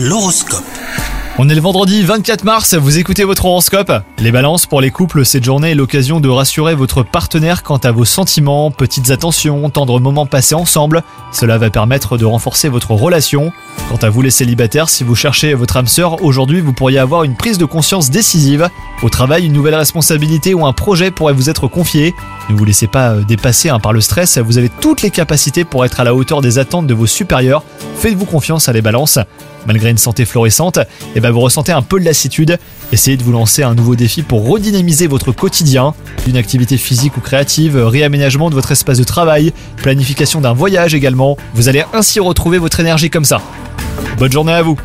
L'horoscope. On est le vendredi 24 mars, vous écoutez votre horoscope. Les balances pour les couples, cette journée est l'occasion de rassurer votre partenaire quant à vos sentiments, petites attentions, tendres moments passés ensemble. Cela va permettre de renforcer votre relation. Quant à vous les célibataires, si vous cherchez votre âme sœur, aujourd'hui vous pourriez avoir une prise de conscience décisive. Au travail, une nouvelle responsabilité ou un projet pourrait vous être confié. Ne vous laissez pas euh, dépasser hein, par le stress, vous avez toutes les capacités pour être à la hauteur des attentes de vos supérieurs. Faites-vous confiance à les balances. Malgré une santé florissante, eh ben vous ressentez un peu de lassitude. Essayez de vous lancer un nouveau défi pour redynamiser votre quotidien. Une activité physique ou créative, réaménagement de votre espace de travail, planification d'un voyage également. Vous allez ainsi retrouver votre énergie comme ça. Bonne journée à vous